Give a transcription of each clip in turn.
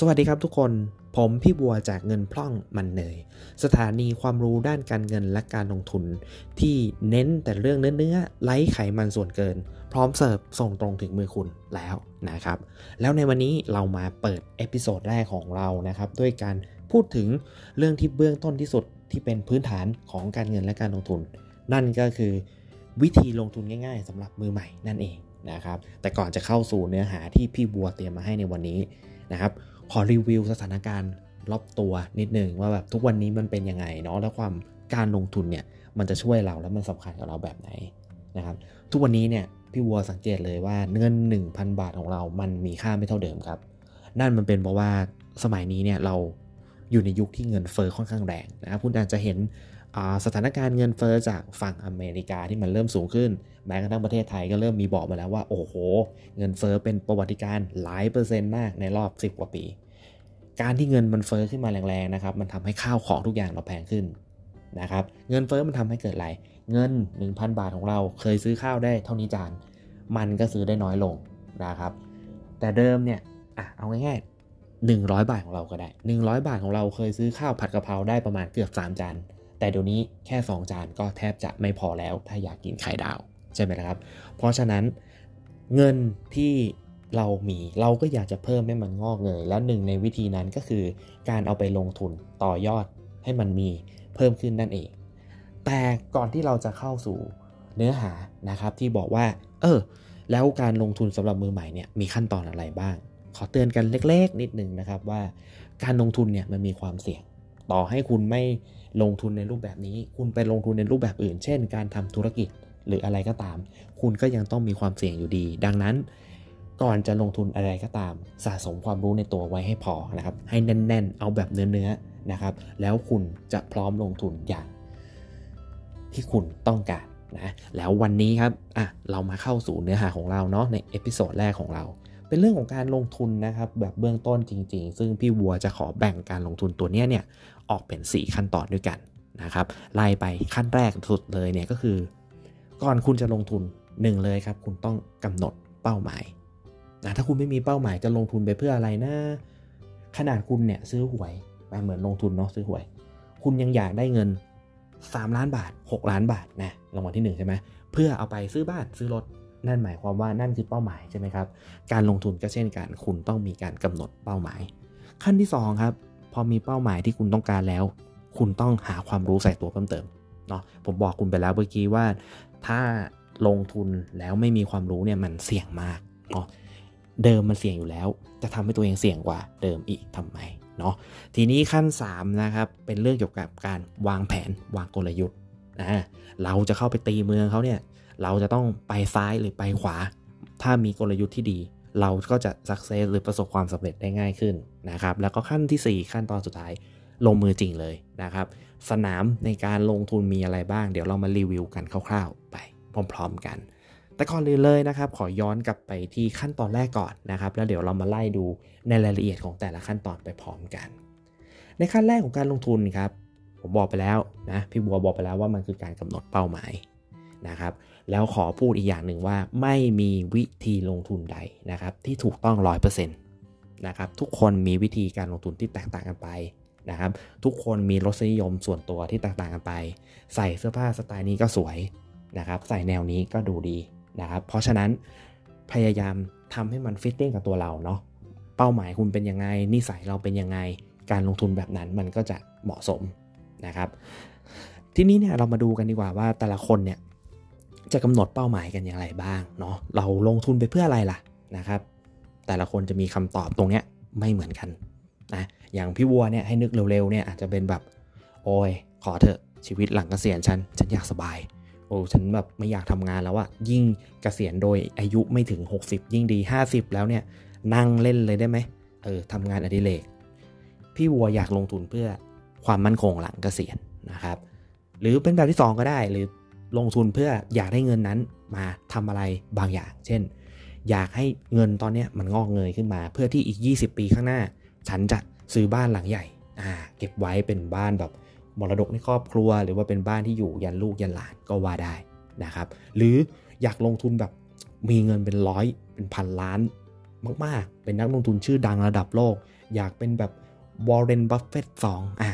สวัสดีครับทุกคน ผมพี่บัวจากเงินพร่องมันเนย สถานีความรู้ด้านการเงินและการลงทุน ที่เน้นแต่เรื่องเนื้อๆไร้ไขมันส่วนเกิน พร้อมเสิร์ฟส่งตรงถึงมือคุณแล้วนะครับ แล้วในวันนี้เรามาเปิด episode แรกของเรานะครับ ด้วยการพูดถึงเรื่องที่เบื้องต้นที่สุดที่เป็นพื้นฐานของการเงินและการลงทุน นั่นก็คือวิธีลงทุนง่ายๆสำหรับมือใหม่นั่นเองนะครับ แต่ก่อนจะเข้าสู่เนื้อหาที่พี่บัวเตรียมมาให้ในวันนี้นะครับ ขอรีวิวสถานการณ์รอบตัวนิดนึงว่าแบบทุกวันนี้มันเป็นยังไงเนาะแล้วความการลงทุนเนี่ยมันจะช่วยเราแล้วมันสำคัญกับเราแบบไหนนะครับ ทุกวันนี้เนี่ยพี่วัวสังเกตเลยว่าเงิน 1,000 บาทของเรา มันมีค่าไม่เท่าเดิมครับ นั่นมันเป็นเพราะว่าสมัยนี้เนี่ยเราอยู่ในยุคที่เงินเฟอ้อค่อนข้างแรงนะครับคุณอาจจะเห็น สถานการณ์เงินเฟอ้อจากฝั่งอเมริกาที่มันเริ่มสูงขึ้น แม้กระทั่งประเทศไทยก็เริ่มมีบอกมาแล้วว่า โอ้โห เงินเฟอ้อเป็นประวัติการหลายเปอร์เซ็นต์มากในรอบ 10 กว่าปี การที่เงินมันเฟอ้อขึ้นมาแรงๆนะครับ มันทำให้ข้าวของทุกอย่างเราแพงขึ้นนะครับ เงินเฟอ้อมันทำให้เกิดอะไร เงิน 1,000 บาทของเราเคยซื้อข้าวได้เท่านี้จาน มันก็ซื้อได้น้อยลงนะครับ แต่เดิมเนี่ยอะเอาง่ายๆ100 บาทของเราก็ได้ 100 บาทของเราเคยซื้อข้าวผัดกะเพราได้ประมาณเกือบ 3 จาน แต่เดี๋ยวนี้แค่ 2 จานก็แทบจะไม่พอแล้วถ้าอยากกินไข่ดาวใช่ไหมครับ เพราะฉะนั้นเงินที่เรามีเราก็อยากจะเพิ่มให้มันงอกเงยและหนึ่งในวิธีนั้นก็คือการเอาไปลงทุนต่อยอดให้มันมีเพิ่มขึ้นนั่นเอง แต่ก่อนที่เราจะเข้าสู่เนื้อหานะครับที่บอกว่า เออ แล้วการลงทุนสำหรับมือใหม่เนี่ยมีขั้นตอนอะไรบ้าง ขอเตือนกันเล็ก ๆ นิดนึงนะครับว่า การลงทุนเนี่ยมันมีความเสี่ยง ต่อให้คุณไม่ลงทุนในรูปแบบนี้ คุณไปลงทุนในรูปแบบอื่น เช่น การทำธุรกิจหรืออะไรก็ตาม คุณก็ยังต้องมีความเสี่ยงอยู่ดี ดังนั้น ก่อนจะลงทุนอะไรก็ตาม สะสมความรู้ในตัวไว้ให้พอนะครับ ให้แน่นๆ เอาแบบเนื้อๆนะครับ แล้วคุณจะพร้อมลงทุนอย่างที่คุณต้องการนะ แล้ววันนี้ครับ อะ เรามาเข้าสู่เนื้อหาของเราเนาะใน episode แรกของเรา เป็นเรื่องของการลงทุนนะครับแบบเบื้องต้นจริง ๆ ซึ่งพี่วัวจะขอแบ่งการลงทุนตัวนี้เนี่ยออกเป็น 4 ขั้นตอนด้วยกันนะครับไล่ไปขั้นแรกสุดเลยเนี่ยก็คือ ก่อนคุณจะลงทุนหนึ่งเลยครับ คุณต้องกำหนดเป้าหมายนะถ้าคุณไม่มีเป้าหมายจะลงทุนไปเพื่ออะไรนะ ขนาดคุณเนี่ยซื้อหวยไปเหมือนลงทุนเนาะซื้อหวย คุณยังอยากได้เงิน 3 ล้านบาท 6 ล้านบาทนะรางวัลที่1ใช่ไหมเพื่อเอาไปซื้อบ้านซื้อรถ นั่นหมายความว่านั่นคือเป้าหมายใช่ไหมครับ การลงทุนก็เช่นกันคุณต้องมีการกำหนดเป้าหมาย ขั้นที่ 2 ครับ พอมีเป้าหมายที่คุณต้องการแล้ว คุณต้องหาความรู้ใส่ตัวเพิ่มเติมเนาะผมบอกคุณไปแล้วเมื่อกี้ว่า ถ้าลงทุนแล้วไม่มีความรู้เนี่ยมันเสี่ยงมากเนาะเดิมมันเสี่ยงอยู่แล้ว จะทำให้ตัวเองเสี่ยงกว่าเดิมอีกทำไมเนาะทีนี้ขั้น 3 นะครับ เป็นเรื่องเกี่ยวกับการวางแผนวางกลยุทธ์นะเราจะเข้าไปตีเมืองเขาเนี่ย เราจะต้องไปซ้ายหรือไปขวา ถ้ามีกลยุทธ์ที่ดี เราก็จะสักเซสหรือประสบความสำเร็จได้ง่ายขึ้นนะครับ แล้วก็ขั้นที่ 4 ขั้นตอนสุดท้ายลงมือจริงเลยนะครับ สนามในการลงทุนมีอะไรบ้าง เดี๋ยวเรามารีวิวกันคร่าวๆ ไปพร้อมๆกัน แต่ก่อนเลยเลยนะครับ ขอย้อนกลับไปที่ขั้นตอนแรกก่อนนะครับ แล้วเดี๋ยวเรามาไล่ดูในรายละเอียดของแต่ละขั้นตอนไปพร้อมกัน ในขั้นแรกของการลงทุนครับ ผมบอกไปแล้วนะ พี่บัวบอกไปแล้วว่ามันคือการกำหนดเป้าหมายนะครับ แล้วขอพูดอีกอย่างหนึ่งว่าไม่มีวิธีลงทุนใดนะครับ ที่ถูกต้องร้อยเปอร์เซ็นต์นะครับทุกคนมีวิธีการลงทุนที่แตกต่างกันไปนะครับ ทุกคนมีรสนิยมส่วนตัวที่แตกต่างกันไป ใส่เสื้อผ้าสไตล์นี้ก็สวยนะครับ ใส่แนวนี้ก็ดูดีนะครับ เพราะฉะนั้นพยายามทำให้มัน fitting กับตัวเราเนาะเป้าหมายคุณเป็นยังไงนิสัยเราเป็นยังไงการลงทุนแบบนั้นมันก็จะเหมาะสมนะครับ ทีนี้เนี่ยเรามาดูกันดีกว่าว่าแต่ละคนเนี่ย จะกำหนดเป้าหมายกันอย่างไรบ้างเนาะเราลงทุนไปเพื่ออะไรล่ะนะครับ แต่ละคนจะมีคำตอบตรงเนี้ยไม่เหมือนกันนะอย่างพี่วัวเนี่ยให้นึกเร็วๆเนี่ยอาจจะเป็นแบบโอ้ยขอเถอะชีวิตหลังเกษียณฉันฉันอยากสบายโอ้ฉันแบบไม่อยากทำงานแล้วอะยิ่งเกษียณโดยอายุไม่ถึง 60 ยิ่งดี 50 แล้วเนี่ยนั่งเล่นเลยได้ไหมเออทำงานอดิเรกพี่วัวอยากลงทุนเพื่อความมั่นคงหลังเกษียณนะครับ หรือเป็นแบบที่ 2 ก็ได้ หรือ ลงทุนเพื่ออยากได้เงินนั้นมาทำอะไรบางอย่าง เช่น อยากให้เงินตอนนี้มันงอกเงยขึ้นมา เพื่อที่อีก 20 ปีข้างหน้า ฉันจะซื้อบ้านหลังใหญ่อ่าเก็บไว้เป็นบ้านแบบมรดกในครอบครัว หรือว่าเป็นบ้านที่อยู่ยันลูกยันหลานก็ว่าได้นะครับ หรืออยากลงทุนแบบมีเงินเป็นร้อยเป็นพันล้านมาก ๆ เป็นนักลงทุนชื่อดังระดับโลก อยากเป็นแบบวอร์เรน บัฟเฟตสองอะ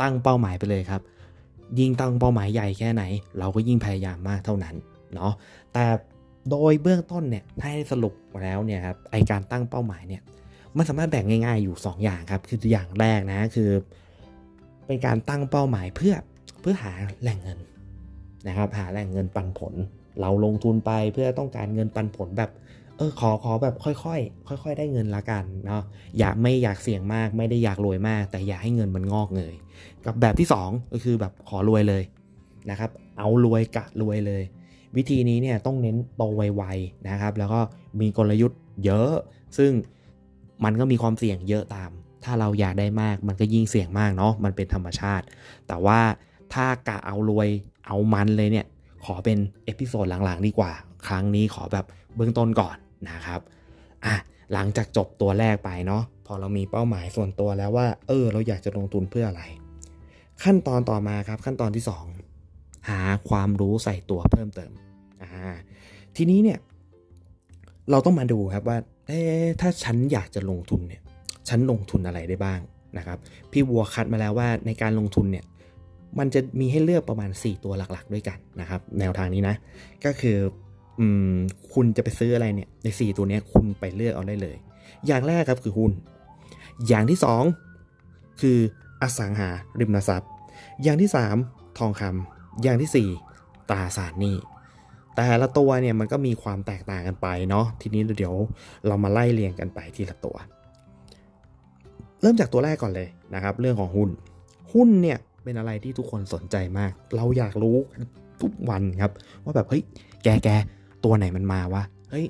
ตั้งเป้าหมายไปเลยครับ ยิ่งตั้งเป้าหมายใหญ่แค่ไหน เราก็ยิ่งพยายามมากเท่านั้นเนาะแต่โดยเบื้องต้นเนี่ยถ้าสรุปแล้วเนี่ยครับไอการตั้งเป้าหมายเนี่ยมันสามารถแบ่งง่าย ๆอยู่ 2 อย่างครับ คืออย่างแรกนะคือ เป็นการตั้งเป้าหมายเพื่อเพื่อหาแหล่งเงินนะครับหาแหล่งเงินปันผล เราลงทุนไปเพื่อต้องการเงินปันผลแบบ เออขอขอแบบค่อยๆค่อย ๆ ได้เงินละกันเนาะอยากไม่อยากเสี่ยงมาก ไม่ได้อยากรวยมาก แต่อยากให้เงินมันงอกเงยกับแบบที่ 2 ก็คือแบบขอรวยเลยนะครับ เอารวยกะรวยเลย วิธีนี้เนี่ยต้องเน้นโตไวๆนะครับ แล้วก็มีกลยุทธ์เยอะ ซึ่งมันก็มีความเสี่ยงเยอะตาม ถ้าเราอยากได้มากมันก็ยิ่งเสี่ยงมากเนาะมันเป็นธรรมชาติ แต่ว่าถ้ากะเอารวยเอามันเลยเนี่ยขอเป็น episode หลังๆดีกว่า ครั้งนี้ขอแบบเบื้องต้นก่อน นะครับอะหลังจากจบตัวแรกไปเนาะพอเรามีเป้าหมายส่วนตัวแล้วว่า เออ เราอยากจะลงทุนเพื่ออะไร ขั้นตอนต่อมาครับ ขั้นตอนที่ 2 หาความรู้ใส่ตัวเพิ่มเติมอ่าทีนี้เนี่ย เราต้องมาดูครับว่าเอ๊ถ้าฉันอยากจะลงทุนเนี่ย ฉันลงทุนอะไรได้บ้างนะครับ พี่วัวคัดมาแล้วว่าในการลงทุนเนี่ย มันจะมีให้เลือกประมาณ 4 ตัวหลักๆ ด้วยกันนะครับ แนวทางนี้นะ ก็คือ อืมคุณจะไปซื้ออะไรเนี่ยใน 4 ตัวนี้คุณไปเลือกเอาได้เลย อย่างแรกครับคือหุ้นอย่างที่ 2 คืออสังหาริมทรัพย์ อย่างที่ 3 ทองคำอย่างที่ 4ตราสารหนี้แต่ละตัวเนี่ยมันก็มีความแตกต่างกันไปเนาะทีนี้เดี๋ยวเรามาไล่เรียงกันไปทีละตัว เริ่มจากตัวแรกก่อนเลยนะครับ เรื่องของหุ้น หุ้นเนี่ยเป็นอะไรที่ทุกคนสนใจมาก เราอยากรู้ทุกวันครับ ว่าแบบเฮ้ยแกแก ตัวไหนมันมาวะเฮ้ย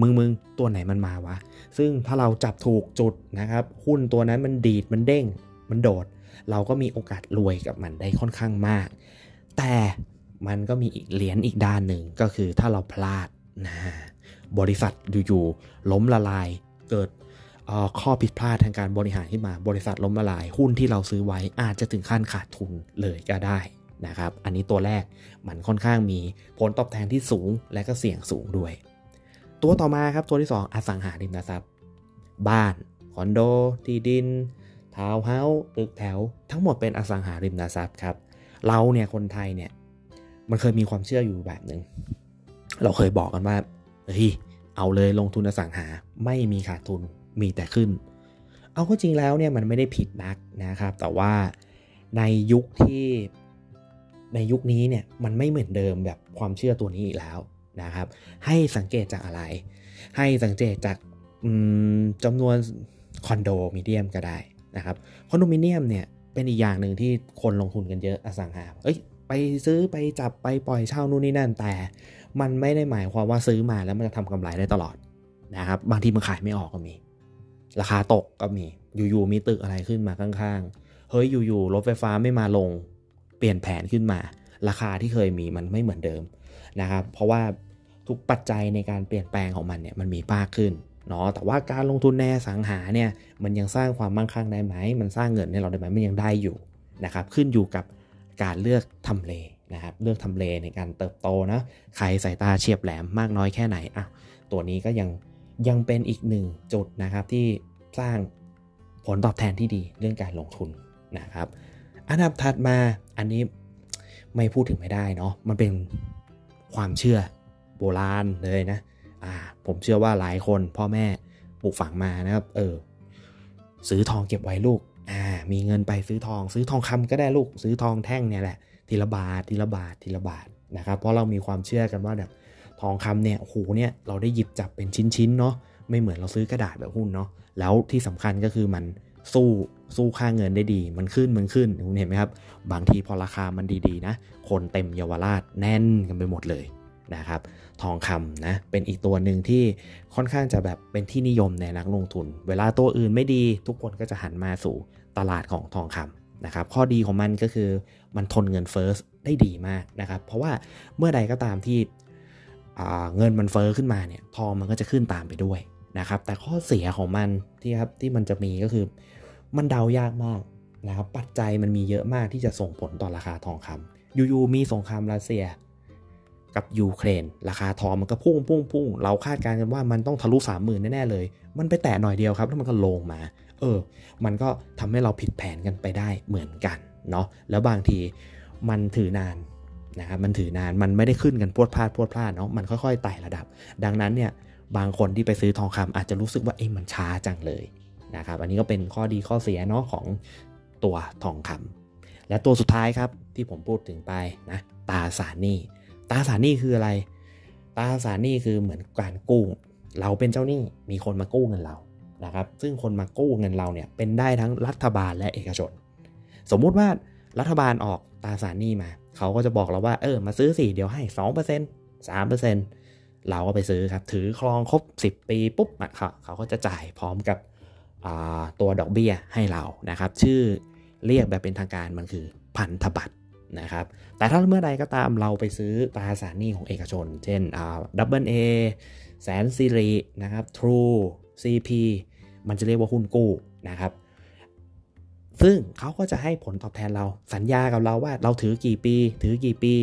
มึงมึงตัวไหนมันมาวะ ซึ่งถ้าเราจับถูกจุดนะครับ หุ้นตัวนั้นมันดีดมันเด้ง มันโดด เราก็มีโอกาสรวยกับมันได้ค่อนข้างมาก แต่มันก็มีอีกเหรียญอีกด้านหนึ่งก็คือถ้าเราพลาดนะบริษัทอยู่ๆล้มละลายเกิดข้อผิดพลาดทางการบริหารขึ้นมา บริษัทล้มละลาย หุ้นที่เราซื้อไว้อาจจะถึงขั้นขาดทุนเลยก็ได้ นะครับ อันนี้ตัวแรกมันค่อนข้างมีผลตอบแทนที่สูงและก็เสี่ยงสูงด้วย ตัวต่อมาครับตัวที่ 2 อสังหาริมทรัพย์ บ้านคอนโด ที่ดินทาวน์เฮาส์ตึกแถว ทั้งหมดเป็นอสังหาริมทรัพย์ครับ เราเนี่ยคนไทยเนี่ยมันเคยมีความเชื่ออยู่แบบหนึ่งเราเคยบอกกันว่าเฮ้ยเอาเลยลงทุนอสังหาไม่มีขาดทุนมีแต่ขึ้น เอาก็จริงแล้วเนี่ยมันไม่ได้ผิดนักนะครับ แต่ว่าในยุคที่ ในยุคนี้เนี่ยมันไม่เหมือนเดิมแบบความเชื่อตัวนี้อีกแล้วนะครับ ให้สังเกตจากอะไร ให้สังเกตจากจำนวนคอนโดมิเนียมก็ได้นะครับคอนโดมิเนียมเนี่ยเป็นอีกอย่างหนึ่งที่คนลงทุนกันเยอะอสังหาเอ้ยไปซื้อไปจับไปปล่อยเช่านู่นนี่นั่นแต่ มันไม่ได้หมายความว่าซื้อมาแล้วมันจะทำกำไรได้ตลอดนะครับบางทีมันขายไม่ออกก็มี ราคาตกก็มีอยู่ๆมีตึกอะไรขึ้นมาข้างๆเฮ้ยอยู่ๆรถไฟฟ้าไม่มาลง ลี่ยนแผนขึ้นมา ราคาที่เคยมีมันไม่เหมือนเดิมนะครับ เพราะว่าทุกปัจจัยในการเปลี่ยนแปลงของมันเนี่ยมันมีมากขึ้นเนาะแต่ว่าการลงทุนในสังหาเนี่ยมันยังสร้างความมั่งคั่งได้ไหม มันสร้างเงินให้เราได้ไหมมันยังได้อยู่นะครับขึ้นอยู่กับการเลือกทำเลนะครับเลือกทำเลในการเติบโตนะใครสายตาเฉียบแหลมมากน้อยแค่ไหนอะตัวนี้ก็ยังยังเป็นอีกหนึ่งจุดนะครับที่สร้างผลตอบแทนที่ดีเรื่องการลงทุนนะครับ อันดับถัดมาอันนี้ไม่พูดถึงไม่ได้เนาะมันเป็นความเชื่อโบราณเลยนะอ่าผมเชื่อว่าหลายคนพ่อแม่ปลูกฝังมานะครับเออซื้อทองเก็บไว้ลูกอ่ามีเงินไปซื้อทอง ซื้อทองคำก็ได้ลูกซื้อทองแท่งเนี่ยแหละทีละบาททีละบาททีละบาทนะครับเพราะเรามีความเชื่อกันว่าแบบทองคำเนี่ยโหเนี่ยเราได้หยิบจับเป็นชิ้นๆเนาะไม่เหมือนเราซื้อกระดาษแบบหุ้นเนาะแล้วที่สำคัญก็คือมัน สู้สู้ค่าเงินได้ดี มันขึ้นมันขึ้นคุณเห็นไหมครับ บางทีพอราคามันดีๆนะ คนเต็มเยาวราชแน่นกันไปหมดเลยนะครับ ทองคำนะเป็นอีกตัวหนึ่งที่ค่อนข้างจะแบบเป็นที่นิยมในนักลงทุน เวลาตัวอื่นไม่ดี ทุกคนก็จะหันมาสู่ตลาดของทองคำนะครับ ข้อดีของมันก็คือมันทนเงินเฟ้อได้ดีมากนะครับ เพราะว่าเมื่อใดก็ตามที่เงินมันเฟ้อขึ้นมาเนี่ยทองมันก็จะขึ้นตามไปด้วยนะครับ แต่ข้อเสียของมันที่ครับที่มันจะมีก็คือ มันเดายากมากนะครับปัจจัยมันมีเยอะมากที่จะส่งผลต่อราคาทองคำอยู่ๆมีสงครามรัสเซีย กับยูเครน ราคาทองมันก็พุ่งพุ่งพุ่งเราคาดการณ์กันว่ามันต้องทะลุสามหมื่นแน่ๆเลย มันไปแตะหน่อยเดียวครับแล้วมันก็ลงมา เออ มันก็ทำให้เราผิดแผนกันไปได้เหมือนกันเนาะแล้วบางทีมันถือนานนะครับมันถือนานมันไม่ได้ขึ้นกันพวดพลาดพวดพลาดเนาะมันค่อยๆไต่ระดับ ดังนั้นเนี่ยบางคนที่ไปซื้อทองคำอาจจะรู้สึกว่าเอ้มันช้าจังเลย นะครับ อันนี้ก็เป็นข้อดีข้อเสียเนาะของตัวทองคำและตัวสุดท้ายครับที่ผมพูดถึงไปนะตาสารหนี้ตาสารหนี้คืออะไร ตาสารหนี้คือเหมือนการกู้ เราเป็นเจ้าหนี้มีคนมากู้เงินเรานะครับซึ่งคนมากู้เงินเราเนี่ยเป็นได้ทั้งรัฐบาลและเอกชน สมมุติว่ารัฐบาลออกตราสารหนี้มา เขาก็จะบอกเราว่าเออมาซื้อสิเดี๋ยวให้ 2% 3%เราก็ไปซื้อครับ ถือครองครบ 10 ปีปุ๊บเขาเขาก็จะจ่ายพร้อมกับ ตัวดอกเบี้ยให้เรานะครับ ชื่อเรียกแบบเป็นทางการมันคือพันธบัตรนะครับ แต่ถ้าเมื่อใดก็ตามเราไปซื้อตราสารหนี้ของเอกชน เช่นDouble A แสนสิรินะครับ True CP มันจะเรียกว่าหุ้นกู้นะครับ ซึ่งเขาก็จะให้ผลตอบแทนเราสัญญากับเราว่าเราถือกี่ปี ถือกี่ปี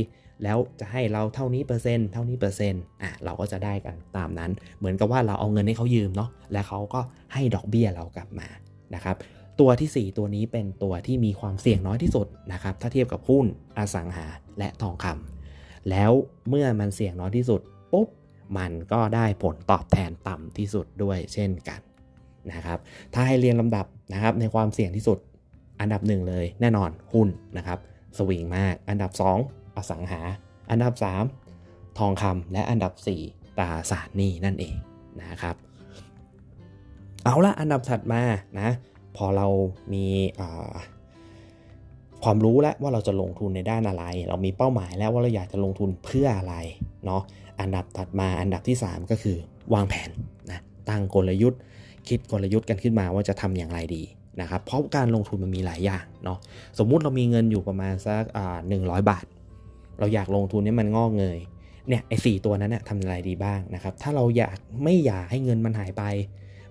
แล้วจะให้เราเท่านี้เปอร์เซ็นต์เท่านี้เปอร์เซ็นต์อะเราก็จะได้กันตามนั้น เหมือนกับว่าเราเอาเงินให้เขายืมเนาะและเขาก็ให้ดอกเบี้ยเรากลับมานะครับตัวที่ 4 ตัวนี้เป็นตัวที่มีความเสี่ยงน้อยที่สุดนะครับถ้าเทียบกับหุ้นอสังหาและทองคำแล้วเมื่อมันเสี่ยงน้อยที่สุดปุ๊บมันก็ได้ผลตอบแทนต่ำที่สุดด้วยเช่นกันนะครับถ้าให้เรียงลำดับนะครับในความเสี่ยงที่สุดอันดับหนึ่งเลยแน่นอนหุ้นนะครับสวิงมาก อันดับ 2 อสังหา อันดับ 3 ทองคำและอันดับ 4 ตราสารหนี้นั่นเองนะครับ เอาละอันดับถัดมานะพอเรามีความรู้แล้วว่าเราจะลงทุนในด้านอะไร เรามีเป้าหมายแล้วว่าเราอยากจะลงทุนเพื่ออะไรเนาะอันดับถัดมาอันดับที่ 3 ก็คือวางแผนนะตั้งกลยุทธ์ คิดกลยุทธ์กันขึ้นมาว่าจะทำอย่างไรดีนะครับเพราะการลงทุนมันมีหลายอย่างเนาะสมมุติเรามีเงินอยู่ประมาณสักหนึ่งร้อยบาท เราอยากลงทุนให้มันงอกเงยเนี่ยไอ้สตัวนั้นเนี่ยทำอะไรดีบ้างนะครับ ถ้าเราอยากไม่อยากให้เงินมันหายไป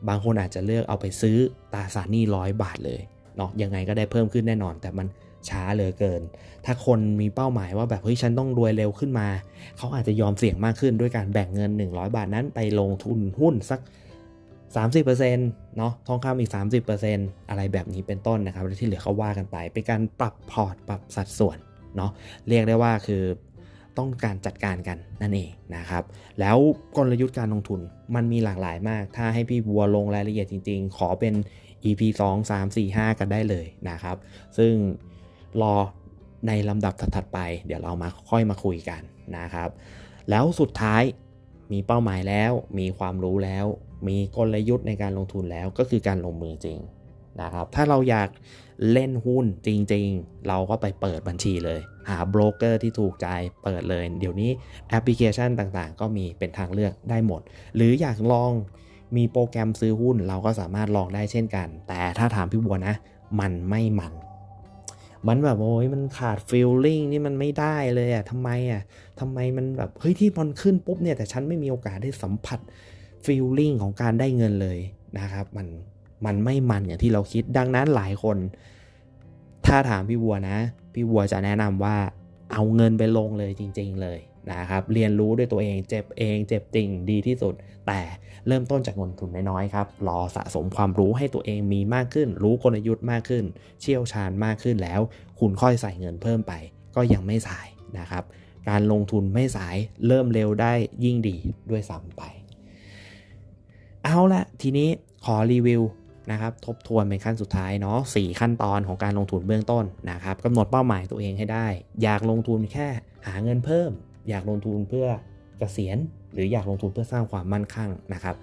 บางคนอาจจะเลือกเอาไปซื้อตราสารหนี้ร้อยบาทเลยเนาะยังไงก็ได้เพิ่มขึ้นแน่นอน แต่มันช้าเหลือเกิน ถ้าคนมีเป้าหมายว่าแบบเฮ้ยฉันต้องรวยเร็วขึ้นมา เขาอาจจะยอมเสี่ยงมากขึ้นด้วยการแบ่งเงิน 100 บาทนั้นไปลงทุนหุ้นสัก 30%เนาะทองคำอีก 30%อะไรแบบนี้เป็นต้นนะครับที่เหลือเขาว่ากันไปเป็นการปรับพอร์ตปรับสัดส่วน เนาะเรียกได้ว่าคือต้องการจัดการกันนั่นเองนะครับ แล้วกลยุทธ์การลงทุนมันมีหลากหลายมาก ถ้าให้พี่บัวลงรายละเอียดจริงๆ ขอเป็น EP 2 3 4 5 กันได้เลยนะครับ ซึ่งรอในลำดับถัดๆไป เดี๋ยวเรามาค่อยมาคุยกันนะครับ แล้วสุดท้ายมีเป้าหมายแล้ว มีความรู้แล้ว มีกลยุทธ์ในการลงทุนแล้วก็คือการลงมือจริงนะครับ ถ้าเราอยาก เล่นหุ้นจริงๆ เราก็ไปเปิดบัญชีเลย หาโบรกเกอร์ที่ถูกใจเปิดเลย เดี๋ยวนี้แอปพลิเคชันต่างๆ ก็มีเป็นทางเลือกได้หมด หรืออยากลองมีโปรแกรมซื้อหุ้นเราก็สามารถลองได้เช่นกัน แต่ถ้าถามพี่บัวนะ มันไม่มัน มันแบบโอ้ยมันขาดฟีลลิ่งนี่มันไม่ได้เลยอะทำไมอะทำไมมันแบบเฮ้ยที่มันขึ้นปุ๊บเนี่ยแต่ฉันไม่มีโอกาสได้สัมผัสฟีลลิ่งของการได้เงินเลยนะครับ มัน มันไม่มันอย่างที่เราคิด ดังนั้นหลายคน ถ้าถามพี่วัวนะ พี่วัวจะแนะนำว่าเอาเงินไปลงเลยจริง ๆ เลยนะครับ เรียนรู้ด้วยตัวเอง เจ็บเอง เจ็บจริงดีที่สุด แต่เริ่มต้นจากเงินทุนน้อยๆครับ รอสะสมความรู้ให้ตัวเองมีมากขึ้น รู้กลยุทธ์มากขึ้น เชี่ยวชาญมากขึ้นแล้ว คุณค่อยใส่เงินเพิ่มไป ก็ยังไม่สายนะครับ การลงทุนไม่สายเริ่มเร็วได้ยิ่งดีด้วยซ้ำไป เอาละทีนี้ขอรีวิว นะครับทบทวนเป็นขั้นสุดท้ายเนาะสขั้นตอนของการลงทุนเบื้องต้นนะครับกำหนดเป้าหมายตัวเองให้ได้ อยากลงทุนแค่หาเงินเพิ่ม อยากลงทุนเพื่อเกษียณ หรืออยากลงทุนเพื่อสร้างความมั่นคงนะครับ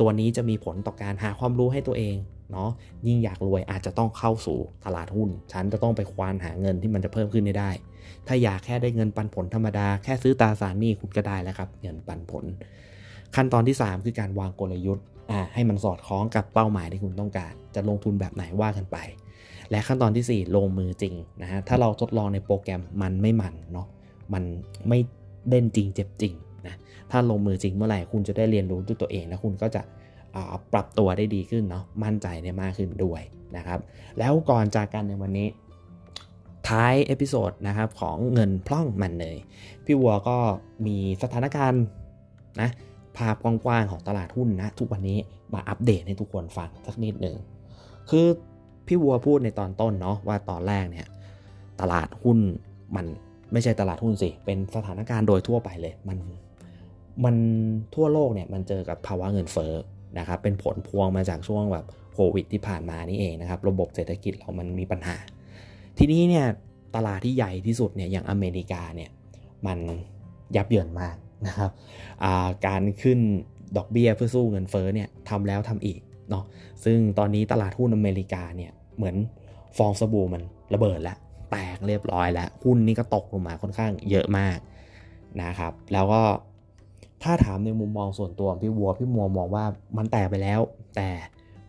ตัวนี้จะมีผลต่อการหาความรู้ให้ตัวเองเนาะยิ่งอยากรวยอาจจะต้องเข้าสู่ตลาดหุ้น ฉันจะต้องไปควานหาเงินที่มันจะเพิ่มขึ้นได้ ถ้าอยากแค่ได้เงินปันผลธรรมดาแค่ซื้อตราสารหนี้คุณก็ได้แล้วครับ เงินปันผล ขั้นตอนที่ 3 คือการวางกลยุทธ์ ให้มันสอดคล้องกับเป้าหมายที่คุณต้องการ จะลงทุนแบบไหนว่ากันไป และขั้นตอนที่ 4 ลงมือจริงนะฮะถ้าเราทดลองในโปรแกรมมันไม่มันเนาะมันไม่เล่นจริงเจ็บจริงนะถ้าลงมือจริงเมื่อไหร่คุณจะได้เรียนรู้ด้วยตัวเองแล้วคุณก็จะปรับตัวได้ดีขึ้นเนาะมั่นใจได้มากขึ้นด้วยนะครับ แล้วก่อนจากกันในวันนี้ท้าย episode นะครับของเงินพร่องมันเนยพี่วัวก็มีสถานการณ์นะ ภาพกว้างๆของตลาดหุ้นนะทุกวันนี้มาอัปเดตให้ทุกคนฟังสักนิดหนึ่งคือพี่วัวพูดในตอนต้นเนาะว่าตอนแรกเนี่ยตลาดหุ้นมันไม่ใช่ตลาดหุ้นสิ เป็นสถานการณ์โดยทั่วไปเลย มันมันทั่วโลกเนี่ยมันเจอกับภาวะเงินเฟ้อนะครับเป็นผลพวงมาจากช่วงแบบโควิดที่ผ่านมานี่เองนะครับ ระบบเศรษฐกิจเรามันมีปัญหา ทีนี้เนี่ยตลาดที่ใหญ่ที่สุดเนี่ยอย่างอเมริกาเนี่ยมันยับเยินมาก นะครับการขึ้นดอกเบี้ยเพื่อสู้เงินเฟ้อเนี่ยทำแล้วทำอีกเนาะซึ่งตอนนี้ตลาดหุ้นอเมริกาเนี่ยเหมือนฟองสบู่มันระเบิดแล้ว แตกเรียบร้อยแล้ว หุ้นนี่ก็ตกลงมาค่อนข้างเยอะมากนะครับ แล้วก็ถ้าถามในมุมมองส่วนตัวพี่วัวพี่มัวมองว่ามันแตกไปแล้ว แต่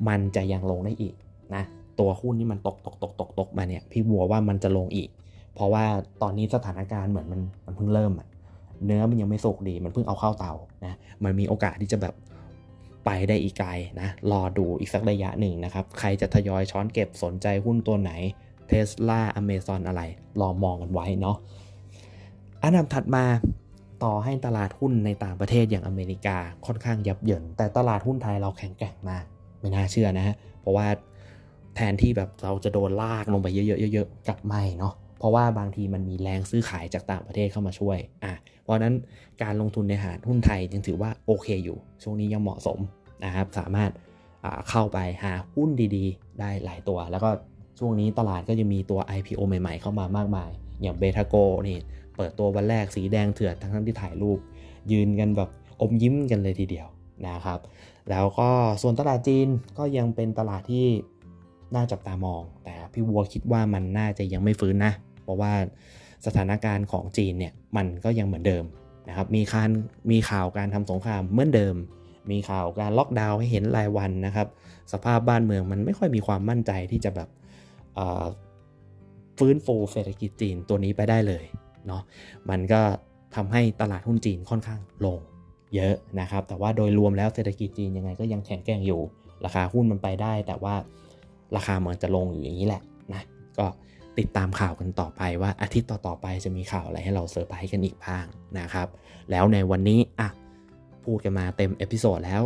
มันจะยังลงได้อีกนะตัวหุ้นนี่มันตกตกตกตกตกมาเนี่ยพี่วัวว่ามันจะลงอีก เพราะว่าตอนนี้สถานการณ์เหมือนมันมันเพิ่งเริ่มอะ เนื้อมันยังไม่สุกดี มันเพิ่งเอาเข้าเตานะมันมีโอกาสที่จะแบบไปได้อีกไกลนะรอดูอีกสักระยะหนึ่งนะครับ ใครจะทยอยช้อนเก็บสนใจหุ้นตัวไหนเทสลาอเมซอนอะไรรอมองกันไว้เนาะอันดับถัดมาต่อให้ตลาดหุ้นในต่างประเทศอย่างอเมริกาค่อนข้างยับเยินแต่ตลาดหุ้นไทยเราแข็งแกร่งมากไม่น่าเชื่อนะฮะเพราะว่าแทนที่แบบเราจะโดนลากลงไปเยอะๆๆกลับไม่เนาะ เพราะว่าบางทีมันมีแรงซื้อขายจากต่างประเทศเข้ามาช่วยอะเพราะนั้นการลงทุนในหาหุ้นไทยยังถือว่าโอเคอยู่ ช่วงนี้ยังเหมาะสมนะครับสามารถเข้าไปหาหุ้นดีๆ ได้หลายตัว แล้วก็ช่วงนี้ตลาดก็จะมีตัว IPO ใหม่ๆ เข้ามามากมาย อย่างเบทาโกนี่เปิดตัววันแรกสีแดงเถื่อนทั้งที่ถ่ายรูป ยืนกันแบบอมยิ้มกันเลยทีเดียวนะครับ แล้วก็ส่วนตลาดจีนก็ยังเป็นตลาดที่น่าจับตามอง แต่พี่วัวคิดว่ามันน่าจะยังไม่ฟื้นนะ เพราะว่าสถานการณ์ของจีนเนี่ยมันก็ยังเหมือนเดิมนะครับมีการมีข่าวการทำสงครามเหมือนเดิม มีข่าวการล็อกดาวน์ให้เห็นรายวันนะครับ สภาพบ้านเมืองมันไม่ค่อยมีความมั่นใจที่จะแบบฟื้นฟูเศรษฐกิจจีนตัวนี้ไปได้เลยเนาะมันก็ทำให้ตลาดหุ้นจีนค่อนข้างลงเยอะนะครับ แต่ว่าโดยรวมแล้วเศรษฐกิจจีนยังไงก็ยังแข็งแกร่งอยู่ ราคาหุ้นมันไปได้ แต่ว่าราคาเหมือนจะลงอยู่อย่างนี้แหละนะก็ ติดตามข่าวกันต่อไปว่าอาทิตย์ต่อๆไปจะมีข่าวอะไรให้เราเซอร์ไพรส์กันอีกบ้างนะครับ แล้วในวันนี้อะพูดกันมาเต็ม episode แล้ว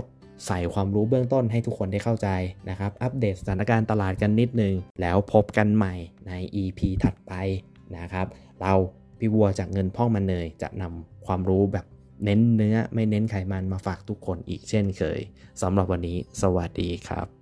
ใส่ความรู้เบื้องต้นให้ทุกคนได้เข้าใจนะครับ อัปเดตสถานการณ์ตลาดกันนิดนึง แล้วพบกันใหม่ใน EP ถัดไปนะครับ เราพี่วัวจากเงินพ่องมันเนยจะนำความรู้แบบเน้นเนื้อไม่เน้นไขมันมาฝากทุกคนอีกเช่นเคยสำหรับวันนี้ สวัสดีครับ